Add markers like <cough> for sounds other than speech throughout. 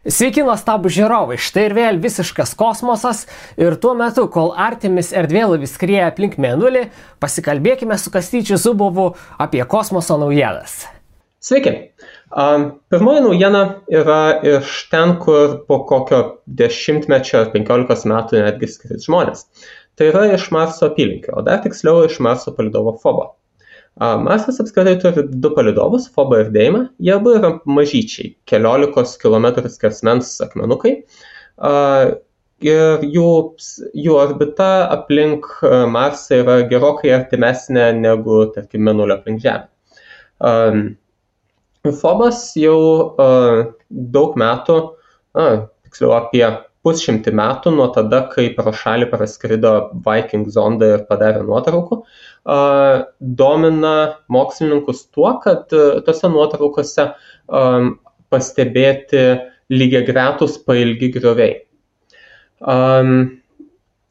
Sveiki, nuostabų žiūrovai, štai ir vėl visiškas kosmosas ir tuo metu, kol Artemis erdvėlaivis skrieja aplink Mėnulį, pasikalbėkime su Kastyčiu Zubovu apie kosmoso naujienas. Sveiki. Pirmoji naujiena yra iš ten, kur po kokio dešimtmečio ar penkiolikos metų netgi skris žmonės. Tai yra iš Marso apylinkio, o dar tiksliau iš Marso palidovo Fobo. Marsas apskritai turi du palidovus - Fobą ir Deimą. Jie abu yra mažyčiai - keliolikos kilometrų skersmens akmenukai. Ir jų, jų orbita aplink Marsą yra gerokai artimesnė negu, tarkim, Menulio aplink Žemę. Fobas jau daug metų, na, tiksliau apie pusšimtį metų nuo tada, kai pro šalį praskrido Viking zonda ir padarė nuotraukų, domina mokslininkus tuo, kad tose nuotraukose pastebėti lygiai gretus pailgi grioviai.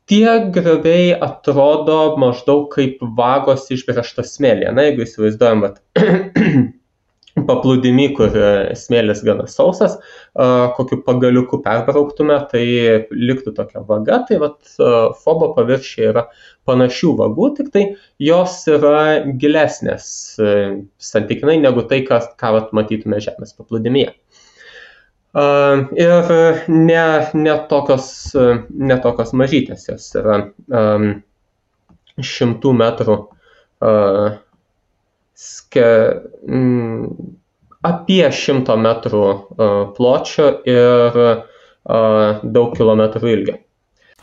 Tie grioviai atrodo maždaug kaip vagos išbrėžtas smėlė. Na, jeigu įsivaizduojam, kad <clears throat> paplūdimy, kur e, smėlis gana sausas, kokiu pagaliuku perbrauktume, tai liktų tokia vaga, tai vat fobo paviršiai yra panašių vagų, tik tai jos yra gilesnės e, santykinai negu tai, kas, ką vat, matytume Žemės paplūdimyje. Ir ne, ne, tokios, ne tokios mažytės, jos yra um, šimtų metrų uh, ske, mm, apie 100 metrų uh, pločio ir uh, daug kilometrų ilgio.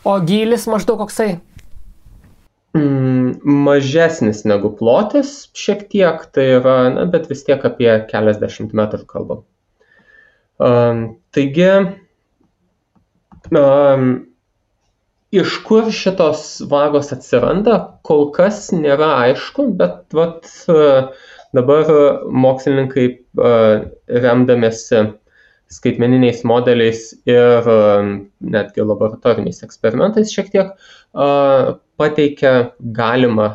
O gylis maždaug koksai? Mm, mažesnis negu plotis, šiek tiek, tai yra, na, bet vis tiek apie keliasdešimt metrų kalbam. Um, taigi, um, iš kur šitos vagos atsiranda, kol kas nėra aišku, bet vat, dabar mokslininkai remdamėsi skaitmeniniais modeliais ir netgi laboratoriniais eksperimentais šiek tiek pateikia galimą,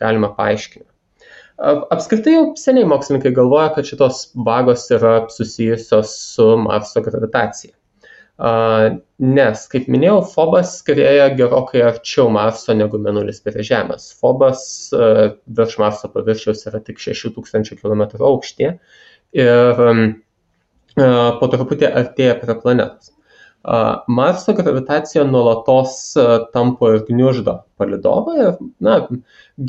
galimą paaiškinimą. Apskritai jau seniai mokslininkai galvoja, kad šitos vagos yra susijusios su Marso gravitacija. Nes, kaip minėjau, Fobas skrieja gerokai arčiau Marso negu Mėnulis prie Žemės. Fobas virš Marso paviršiaus yra tik 6000 km aukštyje ir po truputį artėja prie planetos. Marso gravitacija nuolatos tampo ir gniuždo palidovą ir na,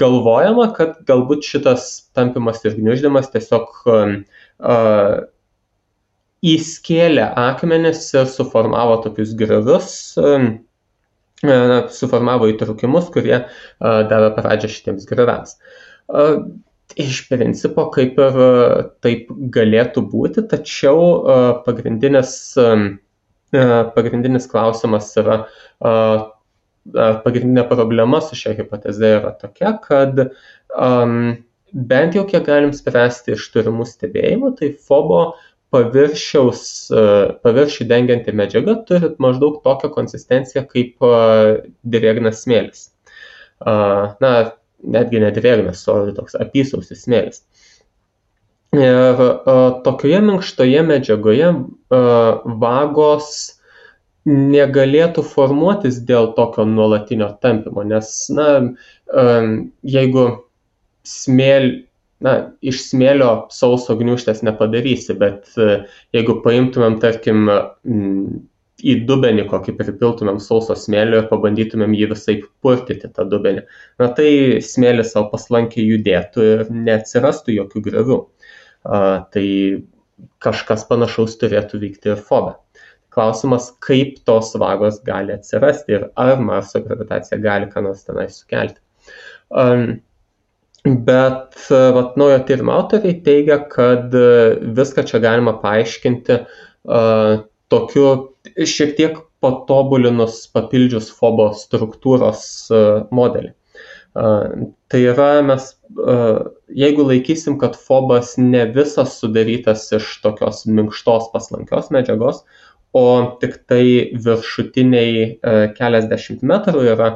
galvojama, kad galbūt šitas tampimas ir gniuždimas tiesiog uh, įskėlė akmenis ir suformavo tokius griovius, suformavo įtrukimus, kurie davė pradžią šitiems grioviams. Iš principo kaip ir taip galėtų būti, tačiau pagrindinis, pagrindinis klausimas yra, pagrindinė problema su šia hipoteze yra tokia, kad bent jau kiek galim spręsti iš turimų stebėjimų, tai FOBO paviršiaus paviršių dengianti medžiaga turi maždaug tokią konsistenciją kaip drėgnas smėlis. Na, netgi nedrėgnas, o toks apysausis smėlis. Ir tokioje minkštoje medžiagoje vagos negalėtų formuotis dėl tokio nuolatinio tampimo, nes, na, jeigu smėl, na, iš smėlio sauso gniužtės nepadarysi, bet e, jeigu paimtumėm, tarkim, į dubenį kokį pripiltumėm sauso smėlio ir pabandytumėm jį visai purtyti tą dubenį, na tai smėlis savo paslankiai judėtų ir neatsirastų jokių grevių. Tai kažkas panašaus turėtų vykti ir fobe. Klausimas, kaip tos vagos gali atsirasti ir ar Marso gravitacija gali ką nors tenai sukelti. Um, Bet vat, naujo tyrimo autoriai teigia, kad viską čia galima paaiškinti uh, tokiu šiek tiek patobulinus, papildžius fobo struktūros uh, modelį. Uh, tai yra, mes, uh, jeigu laikysim, kad fobas ne visas sudarytas iš tokios minkštos paslankios medžiagos, o tik tai viršutiniai uh, keliasdešimt metrų yra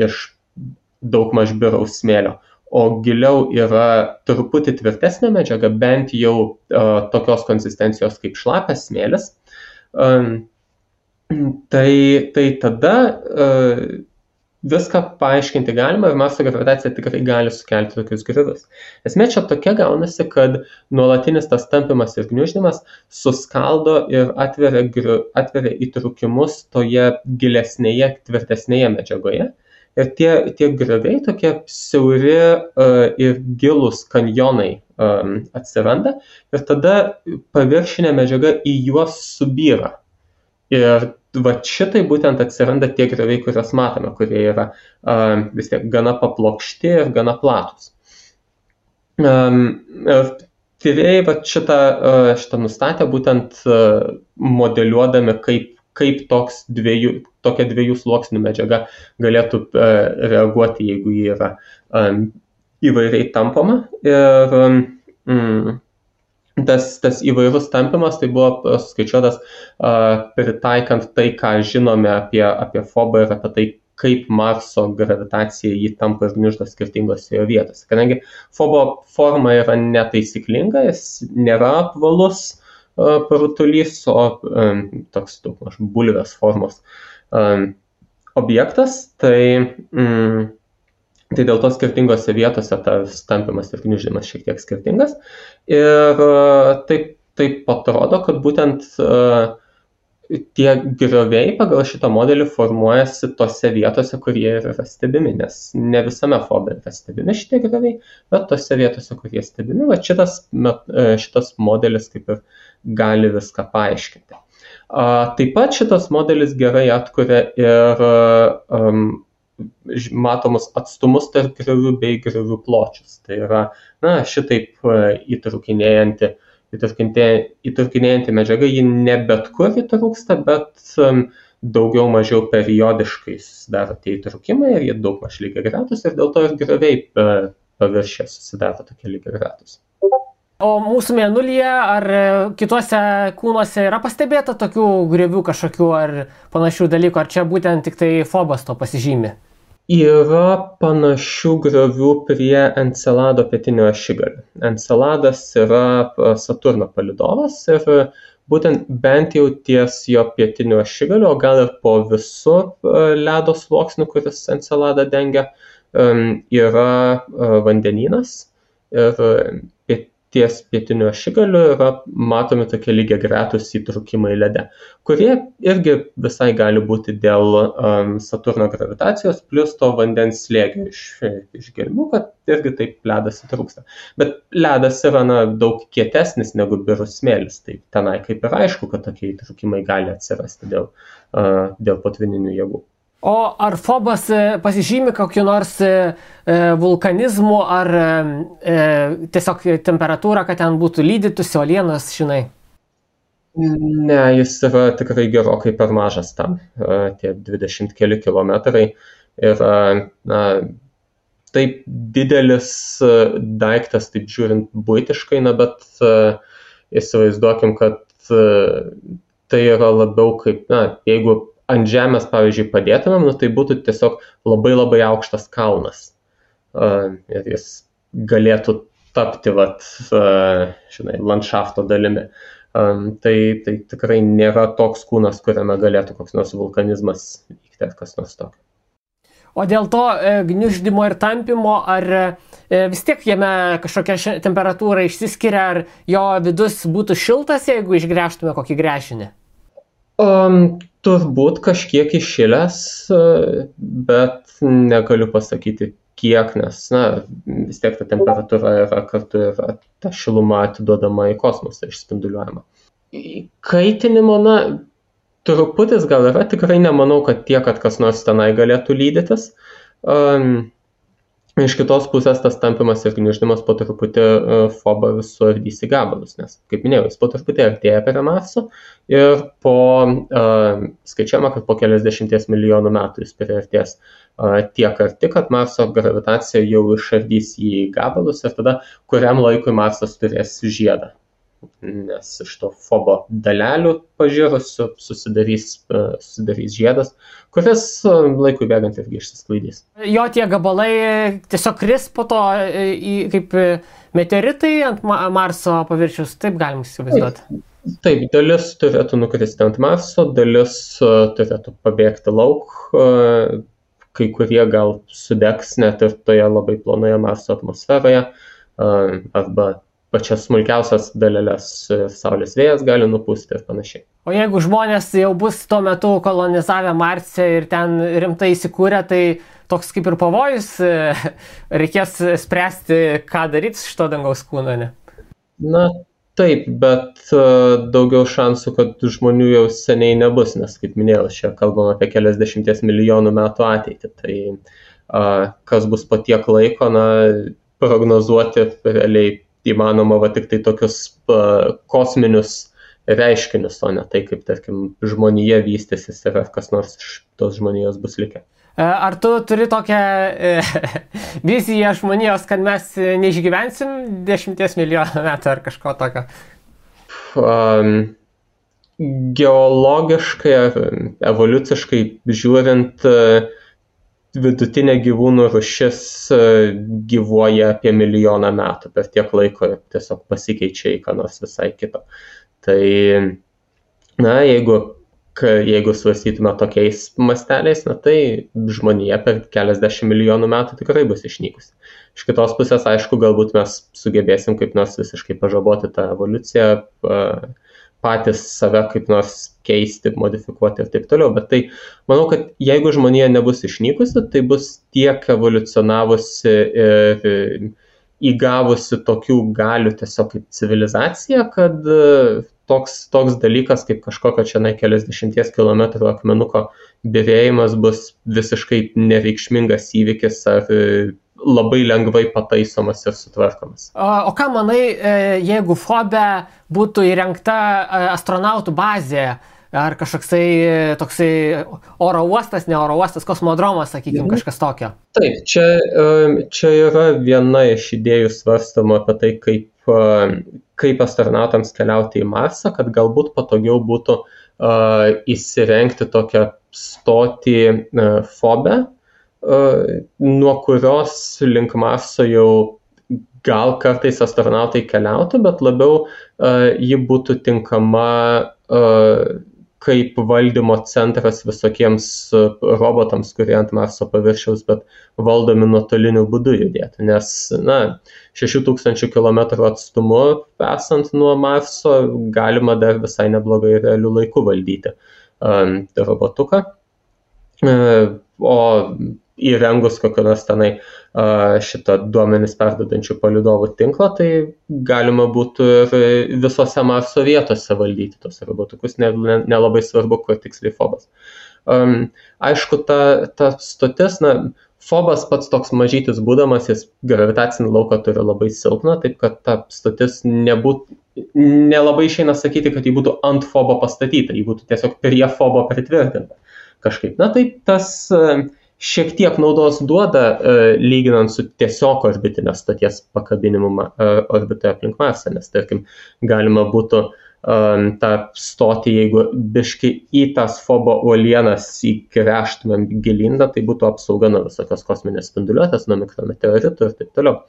iš daug maž biraus smėlio, o giliau yra truputį tvirtesnė medžiaga, bent jau uh, tokios konsistencijos kaip šlapias smėlis, Tai, tai tada viską paaiškinti galima ir Marso gravitacija tikrai gali sukelti tokius griuvus. Esmė čia tokia gaunasi, kad nuolatinis tas tampimas ir gniuždymas suskaldo ir atveria, atveria įtrukimus toje gilesnėje, tvirtesnėje medžiagoje. Ir tie, tie griuviai tokie siauri uh, ir gilus kanjonai um, atsiranda ir tada paviršinė medžiaga į juos subyra. Ir va šitai būtent atsiranda tie grioviai, kuriuos matome, kurie yra uh, vis tiek gana paplokšti ir gana platus. Um, tyrėjai va šitą, uh, šitą nustatė būtent uh, modeliuodami, kaip, kaip toks dviejų, tokia dviejų sluoksnių medžiaga galėtų uh, reaguoti, jeigu ji yra um, įvairiai tampoma. Ir um, mm, tas, tas įvairus tampimas tai buvo skaičiuotas uh, pritaikant tai, ką žinome apie, apie fobą ir apie tai, kaip Marso gravitacija jį tampa ir gniuždo skirtingose jo vietose. Kadangi fobo forma yra netaisyklinga, jis nėra apvalus uh, parutulys, o toks daugmaž bulvės formos um, objektas, tai um, Tai dėl to skirtingose vietose tas tampimas ir gniuždymas šiek tiek skirtingas. Ir e, taip, taip atrodo, kad būtent uh, tie grioviai pagal šitą modelį formuojasi tose vietose, kurie yra stebimi, nes ne visame fobe yra stebimi šitie grioviai, bet tose vietose, kurie stebimi, va šitas, e, šitas modelis kaip ir gali viską paaiškinti. Taip pat šitas modelis gerai atkuria ir um, matomus atstumus tarp griovių bei griovių pločius. Tai yra, na, šitaip įtraukinėjanti, įtraukinėjanti medžiaga, ji ne bet kur įtrūksta, bet daugiau mažiau periodiškai susidaro tie įtraukimai ir jie daug maž lygiai gretus ir dėl to ir grioviai e, paviršė susidaro tokie lygiai gretus. O mūsų mėnulyje ar e, kituose kūnuose yra pastebėta tokių grėvių kažkokių ar panašių dalykų, ar čia būtent tik tai fobas to pasižymi? Yra panašių griovių prie Encelado pietinio ašigalio. Enceladas yra e, Saturno palidovas ir būtent bent jau ties jo pietiniu ašigaliu, o gal ir po visų e, ledo sluoksniu, kuris Enceladą dengia, yra vandenynas. Ir ties pietiniu ašigaliu yra matomi tokie lygiai gretus įtrūkimai lede, kurie irgi visai gali būti dėl um, Saturno gravitacijos, plus to vandens slėgio iš, iš gelmių, kad irgi taip ledas įtrūksta. Bet ledas yra na, daug kietesnis negu birus smėlis, tai tenai kaip ir aišku, kad tokie įtrūkimai gali atsirasti dėl, uh, dėl potvininių jėgų. O ar Fobas e, pasižymi kokiu nors e, e, vulkanizmu ar tiesiog temperatūra, kad ten būtų lydytus uolienos, žinai? Ne, jis yra tikrai gerokai per mažas tam, tie 20 keli kilometrai. Ir na, taip didelis daiktas, taip žiūrint būtiškai, na, bet įsivaizduokim, kad tai yra labiau kaip, na, jeigu ant žemės, pavyzdžiui, padėtumėm, nu, tai būtų tiesiog labai labai aukštas kalnas. Uh, jis galėtų tapti, vat, uh, žinai, landšafto dalimi. Um, tai, tai tikrai nėra toks kūnas, kuriame galėtų koks nors vulkanizmas vykti ar kas nors tokio. O dėl to e, gniuždymo ir tampimo, ar e, vis tiek jame kažkokia temperatūra išsiskiria, ar jo vidus būtų šiltas, jeigu išgręžtume kokį grešinį? Um, turbūt kažkiek įšilęs, bet negaliu pasakyti kiek, nes, na, vis tiek ta temperatūra yra kartu ir ta šiluma atiduodama į kosmosą išspinduliuojama. Kaitinimo, na, truputis gal yra, tikrai nemanau, kad tiek, kad kas nors tenai galėtų lydytis. Um, iš kitos pusės tas tampimas ir gniuždymas po truputį e, fobą vis suardys į gabalus, nes, kaip minėjau, jis po truputį artėja prie Marso ir po, uh, skaičiama, kad po keliasdešimties milijonų metų jis priartės uh, tiek arti, kad Marso gravitacija jau išardys jį į gabalus ir tada kuriam laikui Marsas turės žiedą nes iš to fobo dalelių pažiūrus susidarys, e, susidarys žiedas, kuris e, laikui bėgant irgi išsisklaidys. Jo tie gabalai tiesiog kris po to e, kaip meteoritai ant Marso paviršius, taip galim įsivaizduoti. Taip, dalis turėtų nukristi ant Marso, dalis turėtų pabėgti lauk, kai kurie gal sudegs net ir toje labai plonoje Marso atmosferoje, arba pačias smulkiausias dalelės Saulės vėjas gali nupūsti ir panašiai. O jeigu žmonės jau bus tuo metu kolonizavę Marsą ir ten rimtai įsikūrę, tai toks kaip ir pavojus, <laughs> reikės spręsti, ką daryti su šito dangaus kūnu, ne? Na, taip, bet daugiau šansų, kad žmonių jau seniai nebus, nes, kaip minėjau, čia kalbam apie keliasdešimties milijonų metų ateitį. Tai kas bus po tiek laiko, na, prognozuoti realiai įmanoma va tik tai tokius kosminius reiškinius, o ne tai, kaip, tarkim, žmonija vystysis ir ar kas nors iš tos žmonijos bus likę. E, ar tu turi tokią e, <laughs> viziją žmonijos, kad mes neišgyvensim dešimties milijonų metų ar kažko tokio? Um, geologiškai evoliuciškai žiūrint, uh, vidutinė gyvūnų rūšis e, gyvuoja apie milijoną metų, per tiek laiko tiesiog pasikeičia į ką nors visai kito. Tai, na, jeigu, jeigu svarstytume tokiais masteliais, na, tai žmonija per keliasdešimt milijonų metų tikrai bus išnykusi. Iš kitos pusės, aišku, galbūt mes sugebėsim kaip nors visiškai pažaboti tą evoliuciją, patys save kaip nors keisti, modifikuoti ir taip toliau. Bet tai manau, kad jeigu žmonija nebus išnykusi, tai bus tiek evoliucionavusi ir įgavusi tokių galių tiesiog kaip civilizacija, kad toks, toks dalykas kaip kažkokio čia na keliasdešimties kilometrų akmenuko bėrėjimas bus visiškai nereikšmingas įvykis ar labai lengvai pataisomas ir sutvarkomas. O, o ką manai, e, jeigu FOBE būtų įrengta e, astronautų bazė? Ar kažkoksai e, toksai oro uostas, ne oro uostas, kosmodromas, sakykime, mhm. kažkas tokio? Taip, čia, čia yra viena iš idėjų svarstama apie tai, kaip, kaip astronautams keliauti į Marsą, kad galbūt patogiau būtų uh, įsirengti tokią stotį uh, FOBE, nuo kurios link Marso jau gal kartais astronautai keliautų, bet labiau uh, ji būtų tinkama uh, kaip valdymo centras visokiems robotams, kurie ant Marso paviršiaus, bet valdomi nuotoliniu būdu judėtų. Nes, na, 6000 km atstumu esant nuo Marso galima dar visai neblogai realių laikų valdyti um, robotuką. Uh, o įrengus kokio nors tenai šitą duomenis perdodančių palidovų tinklą, tai galima būtų ir visose Marso vietose valdyti tos robotukus, nelabai ne, ne svarbu, kur tiksliai Fobas. Um, aišku, ta, ta stotis, na, Fobas pats toks mažytis būdamas, jis gravitacinį lauką turi labai silpną, taip kad ta stotis nebūtų, nelabai išeina sakyti, kad ji būtų ant Fobo pastatyta, ji būtų tiesiog prie Fobo pritvirtinta kažkaip. Na tai tas uh, šiek tiek naudos duoda, e, lyginant su tiesiog orbitinės stoties pakabinimu e, orbitoje aplink Marsą, nes tarkim galima būtų e, tą stotį, jeigu biški į tas fobo uolienas įgręžtumėm gilindą, tai būtų apsauga nuo visokios kosminės spinduliuotės, nuo mikrometeoritų ir taip toliau.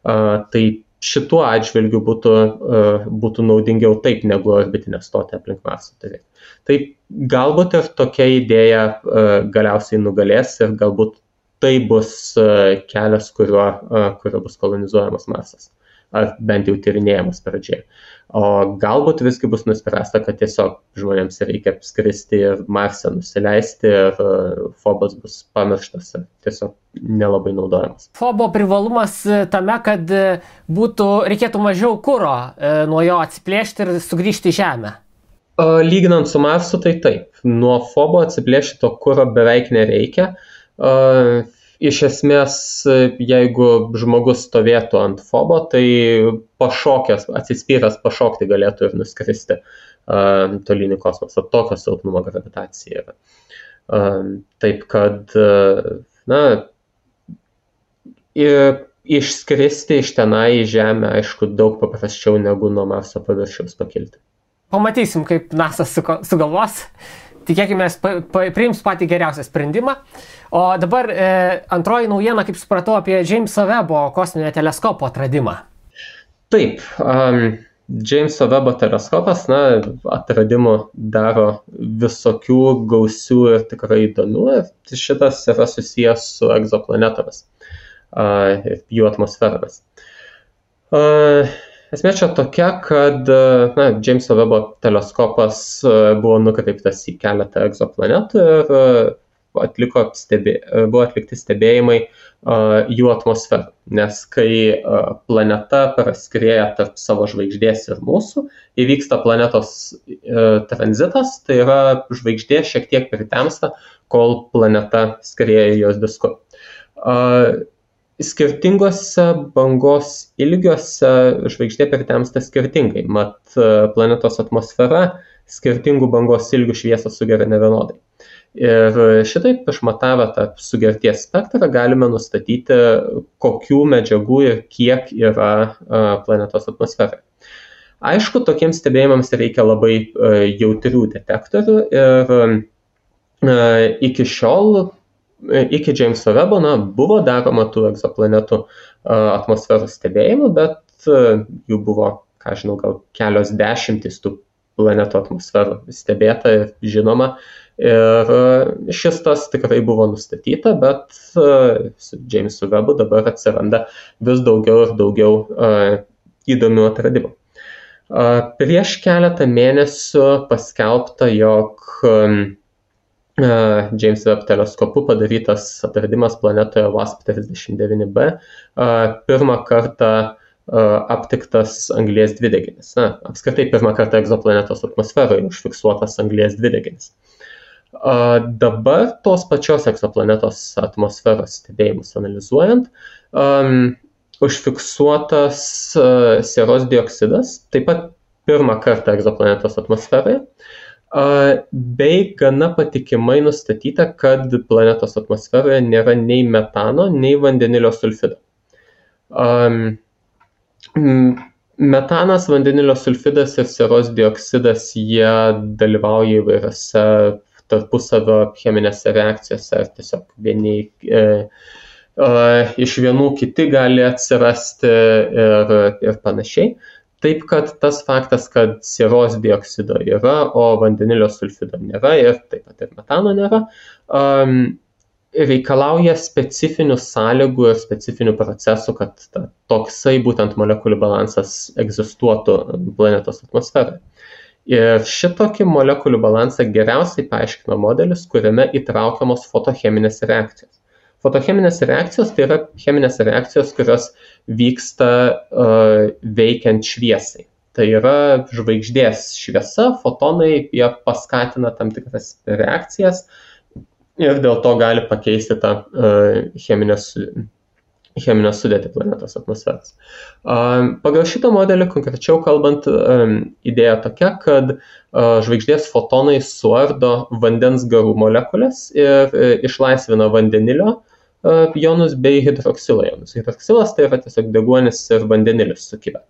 Tai šituo atžvilgiu būtų, būtų naudingiau taip, negu orbitinę stotį aplink Marsą turėti. Tai galbūt ir tokia idėja e, galiausiai nugalės ir galbūt tai bus e, kelias, kuriuo, e, kuriuo bus kolonizuojamas Marsas. Ar bent jau tyrinėjamas pradžioje. O galbūt visgi bus nuspręsta, kad tiesiog žmonėms reikia skristi ir Marsą nusileisti ir Fobas bus pamirštas ir tiesiog nelabai naudojamas. Fobo privalumas tame, kad būtų, reikėtų mažiau kūro nuo jo atsiplėšti ir sugrįžti į Žemę. Lyginant su Marsu, tai taip. Nuo fobo atsiplėšti to kūro beveik nereikia. Iš esmės, jeigu žmogus stovėtų ant fobo, tai pašokęs, atsispyręs pašokti galėtų ir nuskristi uh, tolyn į kosmosą. Tokio silpnumo gravitacija yra. Uh, taip kad, uh, na, ir išskristi iš tenai į Žemę, aišku, daug paprasčiau negu nuo Marso paviršiaus pakilti pamatysim, kaip NASA sugalvos. Tikėkime, priims patį geriausią sprendimą. O dabar e, antroji naujiena, kaip supratau, apie Jameso Webo kosminio teleskopo atradimą. Taip, um, Jameso Webo teleskopas, na, atradimų daro visokių gausių ir tikrai įdomių. Ir šitas yra susijęs su egzoplanetomis ir jų atmosferomis. Esmė čia tokia, kad na, Jameso Webo teleskopas buvo nukreiptas į keletą egzoplanetų ir atliko stebė, buvo atlikti stebėjimai jų atmosferą. Nes kai planeta praskrėja tarp savo žvaigždės ir mūsų, įvyksta planetos tranzitas, tai yra žvaigždė šiek tiek pritemsta, kol planeta skrieja jos disku. Skirtingose bangos ilgiuose žvaigždė pritemsta skirtingai, mat planetos atmosfera skirtingų bangos ilgių šviesą sugeria nevienodai. Ir šitaip išmatavę tą sugerties spektrą galime nustatyti, kokių medžiagų ir kiek yra planetos atmosferoje. Aišku, tokiems stebėjimams reikia labai jautrių detektorių ir iki šiol, iki Jameso Webo, na, buvo daroma tų egzoplanetų atmosferų stebėjimų, bet jų buvo, ką žinau, gal kelios dešimtys tų planetų atmosferų stebėta ir žinoma. Ir e, šis tas tikrai buvo nustatyta, bet e, su Jamesu Webu dabar atsiranda vis daugiau ir daugiau e, įdomių atradimų. Prieš keletą mėnesių paskelbta, jog James Webb teleskopu padarytas atradimas planetoje WASP-39b pirmą kartą aptiktas anglės dvideginis. Na, apskritai pirmą kartą egzoplanetos atmosferoje užfiksuotas anglės dvideginis. Dabar tos pačios egzoplanetos atmosferos stebėjimus analizuojant, um, užfiksuotas uh, sieros dioksidas, taip pat pirmą kartą egzoplanetos atmosferoje, uh, bei gana patikimai nustatyta, kad planetos atmosferoje nėra nei metano, nei vandenilio sulfido. Metanas, vandenilio sulfidas ir sieros dioksidas, jie dalyvauja įvairiose tarpusavio cheminėse reakcijose ar tiesiog vieni e, e, iš vienų kiti gali atsirasti ir, ir panašiai. Taip kad tas faktas, kad sieros dioksido yra, o vandenilio sulfido nėra ir taip pat ir metano nėra, um, reikalauja specifinių sąlygų ir specifinių procesų, kad ta, toksai būtent molekulių balansas egzistuotų planetos atmosferoje. Ir šitokį molekulių balansą geriausiai paaiškina modelis, kuriame įtraukiamos fotocheminės reakcijos. Fotocheminės reakcijos tai yra cheminės reakcijos, kurios vyksta uh, veikiant šviesai. Tai yra žvaigždės šviesa, fotonai, jie paskatina tam tikras reakcijas ir dėl to gali pakeisti tą uh, cheminės cheminę sudėtį planetos atmosferos. Pagal šitą modelį, konkrečiau kalbant, idėja tokia, kad žvaigždės fotonai suardo vandens garų molekulės ir e, išlaisvina vandenilio jonus bei hidroksilo jonus. Hidroksilas tai yra tiesiog deguonis ir vandenilis sukibę.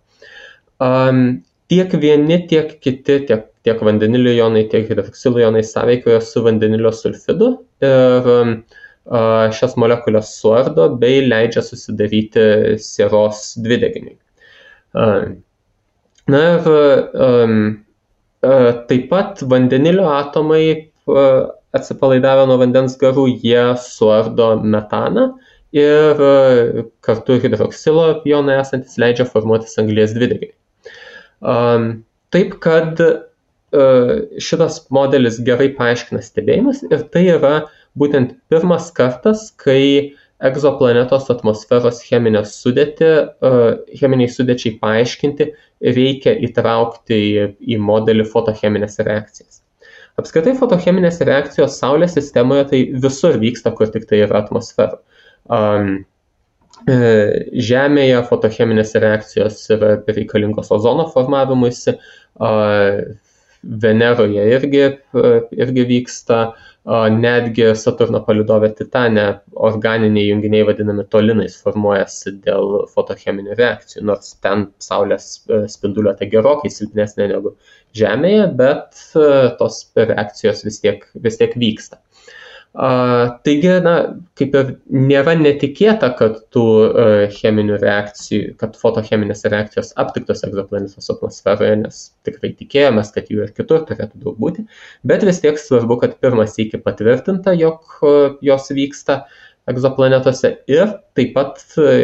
Tiek vieni, tiek kiti, tiek, tiek vandenilio jonai, tiek hidroksilo jonai sąveikoja su vandenilio sulfidu ir šias molekulės suardo bei leidžia susidaryti sieros dvideginiui. Na ir taip pat vandenilio atomai atsipalaidavę nuo vandens garų, jie suardo metaną ir kartu hidroksilo jonai esantis leidžia formuotis anglės dvideginiui. Taip kad šitas modelis gerai paaiškina stebėjimus ir tai yra būtent pirmas kartas, kai egzoplanetos atmosferos cheminę sudėtį, e, cheminiai sudėčiai paaiškinti, reikia įtraukti į, į modelį fotocheminės reakcijas. Apskritai fotocheminės reakcijos Saulės sistemoje tai visur vyksta, kur tik tai yra atmosfera. Um, Žemėje fotocheminės reakcijos yra reikalingos ozono formavimuisi, Veneroje irgi, irgi vyksta, netgi Saturno palidovė Titane organiniai junginiai vadinami tolinais formuojasi dėl fotocheminių reakcijų, nors ten Saulės e, spinduliuotė gerokai silpnesnė negu Žemėje, bet e, tos reakcijos vis tiek, vis tiek vyksta. Taigi, na, kaip ir nėra netikėta, kad tų cheminių reakcijų, kad fotocheminės reakcijos aptiktos egzoplanetos atmosferoje, nes tikrai tikėjomės, kad jų ir kitur turėtų daug būti, bet vis tiek svarbu, kad pirmas iki patvirtinta, jog jos vyksta egzoplanetose ir taip pat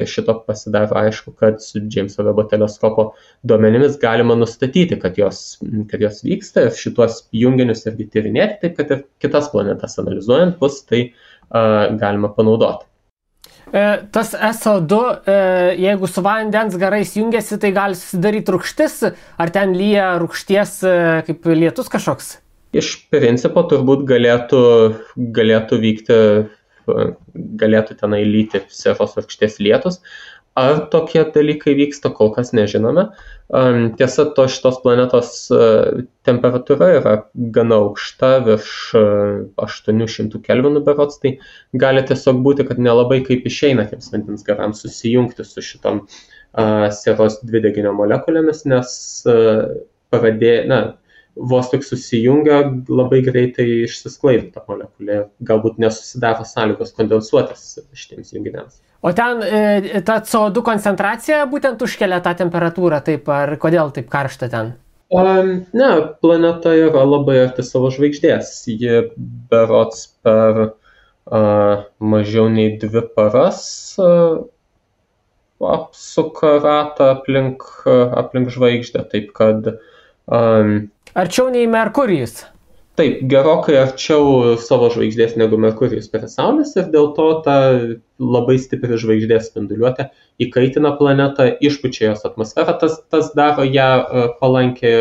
šito pasidaro aišku, kad su Jameso Webb teleskopo duomenimis galima nustatyti, kad jos, kad jos vyksta ir šituos junginius irgi tyrinėti, taip kad ir kitas planetas analizuojant bus tai uh, galima panaudoti. E, tas SO2, e, jeigu su vandens garais jungiasi, tai gali susidaryti rūkštis, ar ten lyja rūkšties kaip lietus kažkoks? Iš principo turbūt galėtų, galėtų vykti galėtų tenai lyti sieros rūgšties lietus. Ar tokie dalykai vyksta, kol kas nežinome. Tiesa, to šitos planetos temperatūra yra gana aukšta, virš 800 kelvinų berots, tai gali tiesiog būti, kad nelabai kaip išeina tiems vandens garams susijungti su šitom sieros dvideginio molekulėmis, nes pradė, na, vos tik susijungia, labai greitai išsisklaido ta molekulė, galbūt nesusidaro sąlygos kondensuotis šitiems junginiams. O ten e, ta CO2 koncentracija būtent užkelia tą temperatūrą, taip ar kodėl taip karšta ten? Um, ne, planeta yra labai arti savo žvaigždės. Ji berots per uh, mažiau nei dvi paras uh, apsuka ratą aplink, uh, aplink žvaigždę, taip kad um, Arčiau nei Merkurijus. Taip, gerokai arčiau savo žvaigždės negu Merkurijus prie Saulės ir dėl to ta labai stipri žvaigždės spinduliuotė įkaitina planetą, išpučia jos atmosferą, tas, tas daro ją e, palankę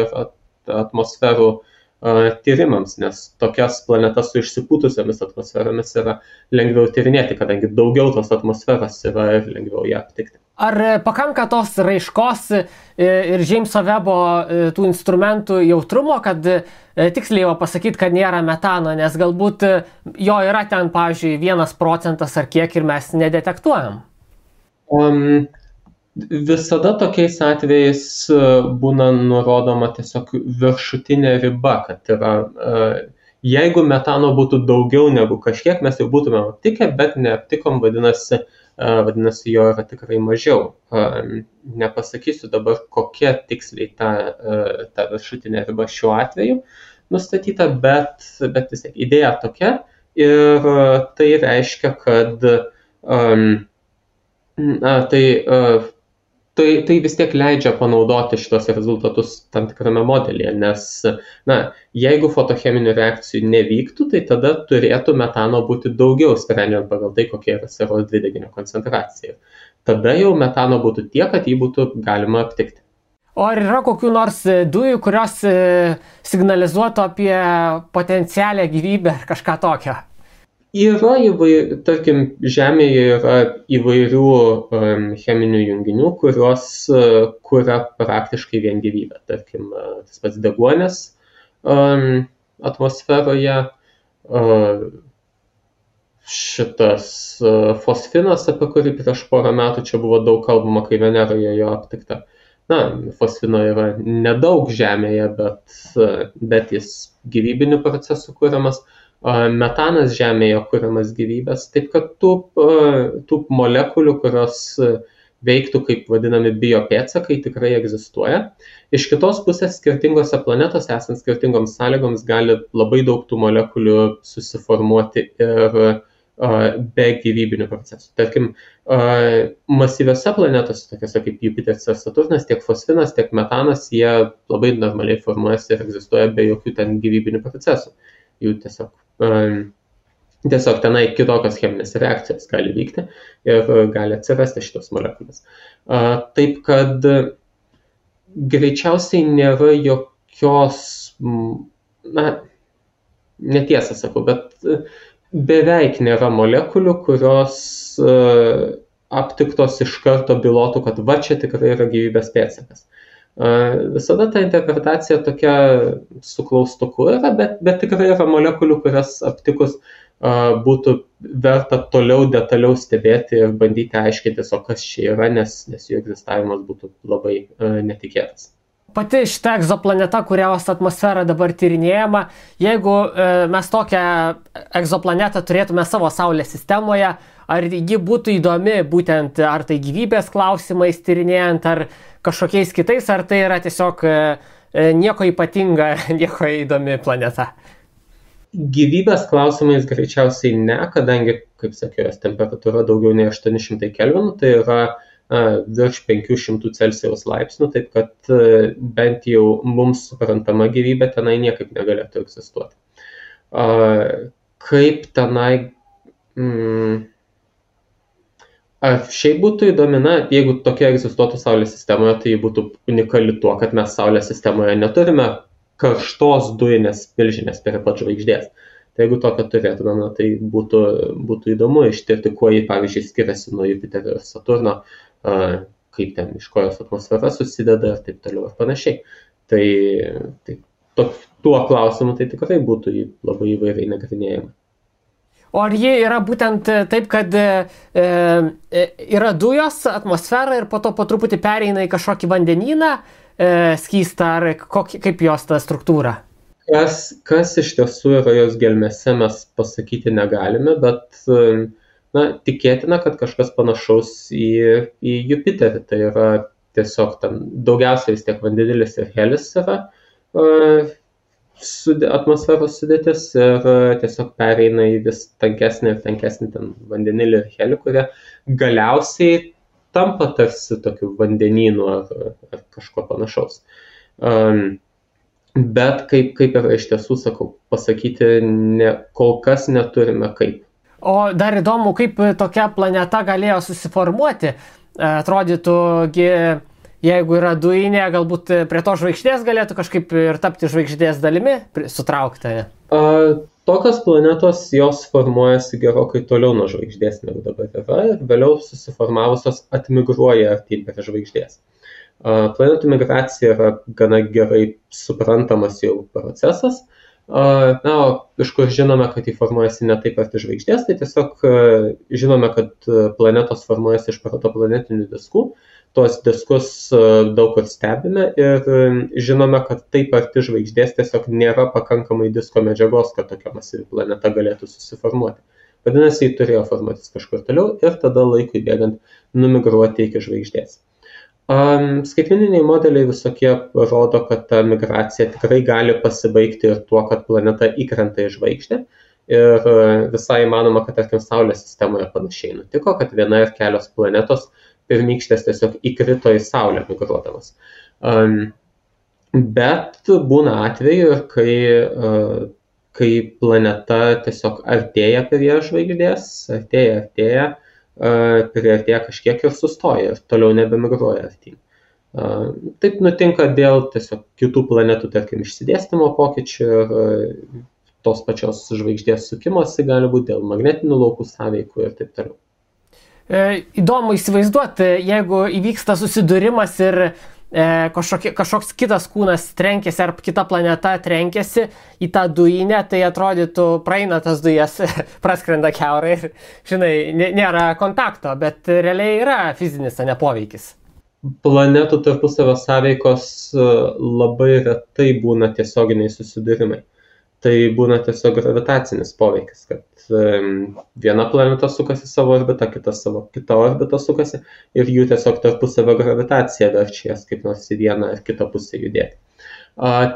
atmosferų uh, tyrimams, nes tokias planetas su išsipūtusiamis atmosferomis yra lengviau tyrinėti, kadangi daugiau tos atmosferos yra ir lengviau ją aptikti. Ar pakanka tos raiškos e, ir Jameso Webo e, tų instrumentų jautrumo, kad e, tiksliai pasakyti, kad nėra metano, nes galbūt jo yra ten, pavyzdžiui, vienas procentas ar kiek ir mes nedetektuojam? Um, visada tokiais atvejais būna nurodoma tiesiog viršutinė riba, kad yra, jeigu metano būtų daugiau negu kažkiek, mes jau būtume aptikę, bet neaptikom, vadinasi, vadinasi, jo yra tikrai mažiau. Nepasakysiu dabar, kokia tiksliai ta, ta viršutinė riba šiuo atveju nustatyta, bet, bet vis tiek idėja tokia ir tai reiškia, kad um, na, tai uh, tai, tai vis tiek leidžia panaudoti šitos rezultatus tam tikrame modelyje, nes, na, jeigu fotocheminių reakcijų nevyktų, tai tada turėtų metano būti daugiau, sprendžiant pagal tai, kokia yra seros dvideginio koncentracija. Tada jau metano būtų tiek, kad jį būtų galima aptikti. O ar yra kokių nors dujų, kurios e, signalizuotų apie potencialią gyvybę ar kažką tokio? Yra įvairių, tarkim, Žemėje yra įvairių um, cheminių junginių, kurios uh, kuria praktiškai vien gyvybę. Tarkim, uh, tas pats deguonis um, atmosferoje, uh, šitas uh, fosfinas, apie kurį prieš porą metų čia buvo daug kalbama, kai Veneroje jo aptikta. Na, fosfino yra nedaug Žemėje, bet, uh, bet jis gyvybinių procesų kūriamas. Uh, metanas Žemėje kuriamas gyvybės, taip kad tų, tų molekulių, kurios veiktų kaip vadinami biopėtsakai, tikrai egzistuoja. Iš kitos pusės, skirtingose planetose esant skirtingoms sąlygoms gali labai daug tų molekulių susiformuoti ir be gyvybinių procesų. Tarkim, masyviose planetose, tokiuose kaip Jupiteris ir Saturnas, tiek fosfinas, tiek metanas, jie labai normaliai formuojasi ir egzistuoja be jokių ten gyvybinių procesų. Jų tiesiog Tiesiog tenai kitokios cheminės reakcijos gali vykti ir gali atsirasti šitos molekulės. Taip kad greičiausiai nėra jokios, na, netiesą sakau, bet beveik nėra molekulių, kurios aptiktos iš karto bylotų, kad va čia tikrai yra gyvybės pėdsakas. Visada ta interpretacija tokia su klaustuku yra, bet, bet tikrai yra molekulių, kurias aptikus būtų verta toliau detaliau stebėti ir bandyti aiškintis, o kas čia yra, nes, nes jų egzistavimas būtų labai netikėtas. pati šita egzoplaneta, kurios atmosfera dabar tyrinėjama, jeigu e, mes tokią egzoplanetą turėtume savo Saulės sistemoje, ar ji būtų įdomi būtent ar tai gyvybės klausimais tyrinėjant, ar kažkokiais kitais, ar tai yra tiesiog e, e nieko ypatinga, <laughs> nieko įdomi planeta? Gyvybės klausimais greičiausiai ne, kadangi, kaip sakiau, jos temperatūra daugiau nei 800 kelvinų, tai yra virš 500 Celsijaus laipsnių, taip kad bent jau mums suprantama gyvybė tenai niekaip negalėtų egzistuoti. Kaip tenai, mm, šiaip būtų įdomi, na, jeigu tokia egzistuotų Saulės sistemoje, tai būtų unikali tuo, kad mes Saulės sistemoje neturime karštos dujinės milžinės prie pat žvaigždės. Tai jeigu tokią turėtume, na, tai būtų, būtų įdomu ištirti, kuo jį, pavyzdžiui, skiriasi nuo Jupiterio ir Saturno, kaip ten iš ko jos atmosfera susideda ir taip toliau ir panašiai. Tai, tai to, tuo klausimu tai tikrai būtų labai įvairiai nagrinėjama. O ar jie yra būtent taip, kad e, e, yra dujos atmosfera ir po to po truputį pereina į kažkokį vandenyną e, skystą, ar kokį, kaip jos ta struktūra? Kas, kas iš tiesų yra jos gelmėse, mes pasakyti negalime, bet e, na tikėtina kad kažkas panašaus į į jupiterį tai yra tiesiog ten daugiausia vis tiek vandenilis ir helis yra sudė, atmosferos sudėtis ir tiesiog pereina į vis tankesnį ir tankesnį ten vandenilį ir helį, kurie galiausiai tampa tarsi tokiu vandenynu ar, ar kažko panašaus. Um, bet kaip, kaip ir iš tiesų sakau, pasakyti ne, kol kas neturime kaip. O dar įdomu, kaip tokia planeta galėjo susiformuoti. E, atrodytų, jeigu yra dujinė, galbūt prie to žvaigždės galėtų kažkaip ir tapti žvaigždės dalimi sutraukta. A, tokios planetos jos formuojasi gerokai toliau nuo žvaigždės negu dabar yra ir vėliau susiformavusios atmigruoja artyn prie žvaigždės. A, planetų migracija yra gana gerai suprantamas jau procesas Na, o iš kur žinome, kad jį formuojasi ne taip arti žvaigždės, tai tiesiog žinome, kad planetos formuojasi iš protoplanetinių diskų, tuos diskus daug kur stebime ir žinome, kad taip arti žvaigždės tiesiog nėra pakankamai disko medžiagos, kad tokia masyvi planeta galėtų susiformuoti. Vadinasi, jį turėjo formuotis kažkur toliau ir tada laikui bėgant numigruoti iki žvaigždės. Um, skaitmeniniai modeliai visokie rodo, kad ta migracija tikrai gali pasibaigti ir tuo, kad planeta įkrenta į žvaigždę. Ir uh, visai įmanoma, kad tarkim Saulės sistemoje panašiai nutiko, kad viena ir kelios planetos pirmykštės tiesiog įkrito į Saulę migruodamas. Um, bet būna atveju, kai, uh, kai planeta tiesiog artėja prie žvaigždės, artėja, artėja, priartėja kažkiek ir sustoja ir toliau nebemigruoja artyn. Taip nutinka dėl tiesiog kitų planetų, tarkim, išsidėstymo pokyčių ir tos pačios žvaigždės sukimosi gali būti dėl magnetinių laukų sąveikų ir taip toliau. E, įdomu įsivaizduoti, jeigu įvyksta susidūrimas ir e, kažkokie, kažkoks kitas kūnas trenkėsi ar kita planeta trenkėsi į tą dujinę, tai atrodytų praeina tas dujas, <laughs> praskrenda keurai ir, žinai, nėra kontakto, bet realiai yra fizinis, ne poveikis. Planetų tarpusavio sąveikos e, labai retai būna tiesioginiai susidūrimai. Tai būna tiesiog gravitacinis poveikis, kad viena planeta sukasi savo orbitą, kita savo kitą orbitą sukasi ir jų tiesiog tarpusavio gravitacija verčia jas kaip nors į vieną ar kitą pusę judėti.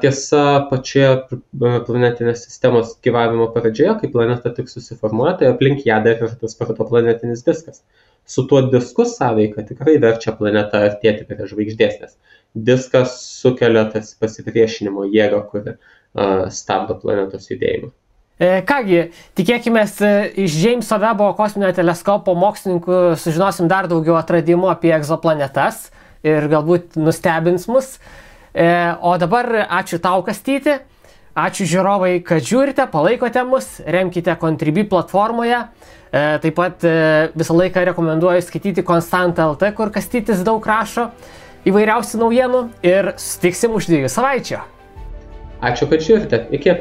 Tiesa, pačioje planetinės sistemos gyvavimo pradžioje, kai planeta tik susiformuoja, tai aplink ją dar yra tas protoplanetinis diskas. Su tuo disku sąveika tikrai verčia planetą artėti prie žvaigždės, nes diskas sukelia tas pasipriešinimo jėgą, kuri uh, stabdo planetos judėjimą. E, kągi, tikėkime, e, iš Jameso Webo kosminio teleskopo mokslininkų sužinosim dar daugiau atradimų apie egzoplanetas ir galbūt nustebins mus. E, o dabar ačiū tau, Kastyti. Ačiū žiūrovai, kad žiūrite, palaikote mus, remkite Contribui platformoje. Taip pat visą laiką rekomenduoju skaityti Konstantą LT, kur Kastytis daug rašo įvairiausių naujienų ir sustiksim už dviejų savaičių. Ačiū, kad žiūrite. Iki.